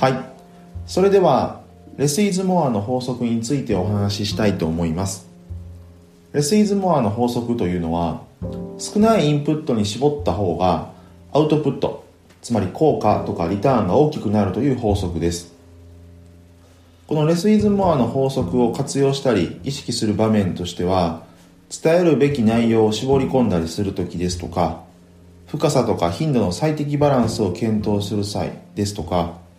はい。それではレスイズモアの法則についてお話ししたいと思います。レスイズモアの法則というのは少ないインプットに絞った方がアウトプットつまり効果とかリターンが大きくなるという法則です。このレスイズモアの法則を活用したり意識する場面としては伝えるべき内容を絞り込んだりするときですとか深さとか頻度の最適バランスを検討する際ですとか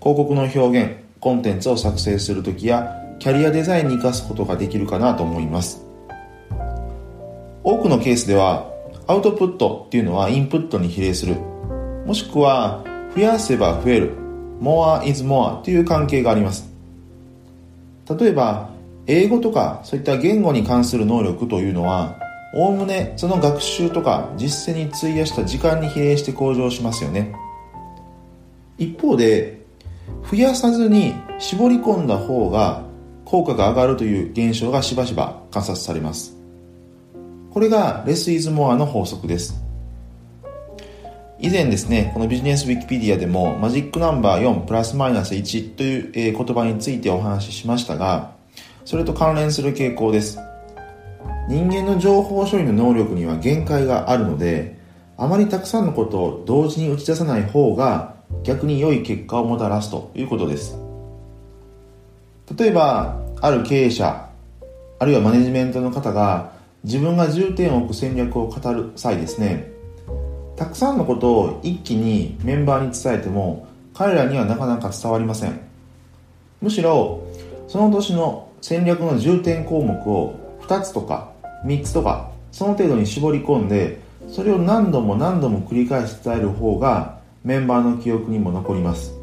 広告の表現コンテンツを作成するときやキャリアデザインに生かすことができるかなと思います。多くのケースではアウトプットっていうのはインプットに比例する。もしくは増やせば増える。more is more という関係があります。例えば英語とかそういった言語に関する能力というのはおおむねその学習とか実践に費やした時間に比例して向上しますよね。一方で増やさずに絞り込んだ方が効果が上がるという現象がしばしば観察されますこれがレスイズモアの法則です以前ですね、このビジネスウィキペディアでもマジックナンバー4プラスマイナス1という、言葉についてお話ししましたが、それと関連する傾向です。人間の情報処理の能力には限界があるので、あまりたくさんのことを同時に打ち出さない方が逆に良い結果をもたらすということです。例えば、ある経営者、あるいはマネジメントの方が自分が重点を置く戦略を語る際ですね、たくさんのことを一気にメンバーに伝えても彼らにはなかなか伝わりませんむしろその年の戦略の重点項目を2つとか3つとかその程度に絞り込んでそれを何度も何度も繰り返し伝える方がメンバーの記憶にも残ります。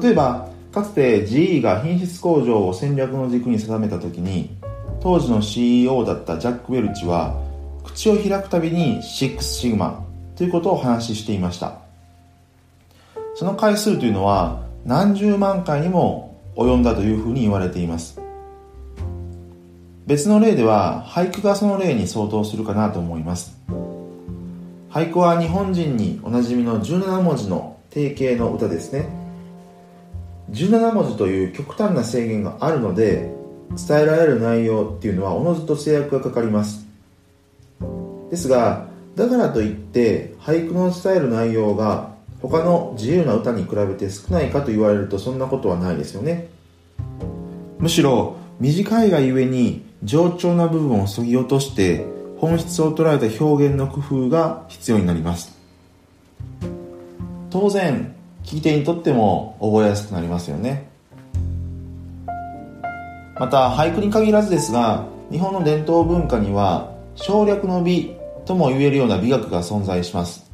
例えばかつて GE が品質向上を戦略の軸に定めた時に当時の CEO だったジャック・ウェルチは口を開くたびに6シグマということをお話ししていました。その回数というのは何十万回にも及んだというふうに言われています。別の例では俳句がその例に相当するかなと思います。俳句は日本人におなじみの17文字の定型の歌ですね。17文字という極端な制限があるので伝えられる内容っていうのはおのずと制約がかかります。ですがだからといって俳句の伝える内容が他の自由な歌に比べて少ないかと言われるとそんなことはないですよね。むしろ短いがゆえに冗長な部分をそぎ落として本質を捉えた表現の工夫が必要になります。当然聞き手にとっても覚えやすくなりますよね。また俳句に限らずですが日本の伝統文化には省略の美とも言えるような美学が存在します。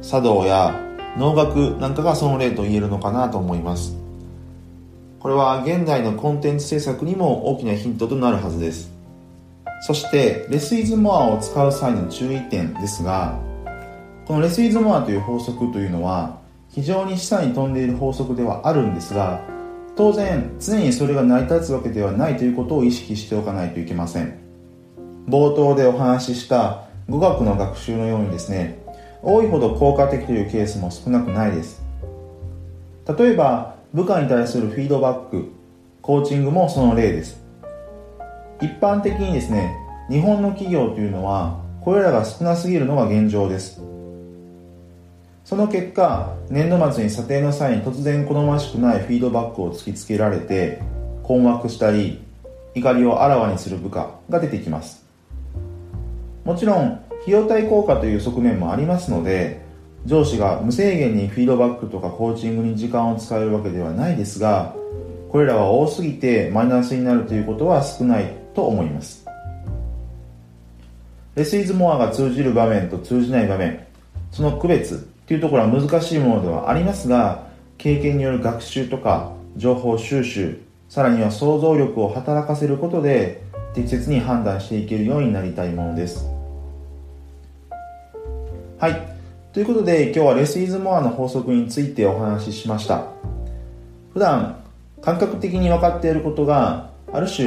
茶道や能楽なんかがその例と言えるのかなと思います。これは現代のコンテンツ制作にも大きなヒントとなるはずです。そしてレスイズモアを使う際の注意点ですがこのレスイズモアという法則というのは非常に下に飛んでいる法則ではあるんですが当然常にそれが成り立つわけではないということを意識しておかないといけません。冒頭でお話しした語学の学習のようにですね多いほど効果的というケースも少なくないです。例えば部下に対するフィードバックコーチングもその例です。一般的にですね日本の企業というのはこれらが少なすぎるのが現状です。その結果年度末に査定の際に突然好ましくないフィードバックを突きつけられて困惑したり怒りをあらわにする部下が出てきます。もちろん費用対効果という側面もありますので上司が無制限にフィードバックとかコーチングに時間を使えるわけではないですがこれらは多すぎてマイナスになるということは少ない。と思います。レスイズモアが通じる場面と通じない場面その区別というところは難しいものではありますが経験による学習とか情報収集さらには想像力を働かせることで適切に判断していけるようになりたいものです。はい。ということで今日はレスイズモアの法則についてお話ししました。普段感覚的に分かっていることがある種、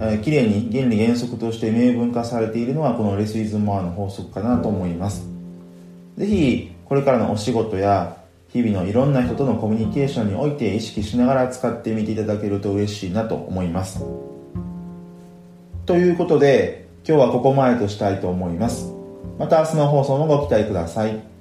えー、きれいに原理原則として明文化されているのはこのレスイズモアの法則かなと思います。ぜひこれからのお仕事や日日々のいろんな人とのコミュニケーションにおいて意識しながら使ってみていただけると嬉しいなと思います。ということで今日はここまでとしたいと思います。また明日の放送もご期待ください。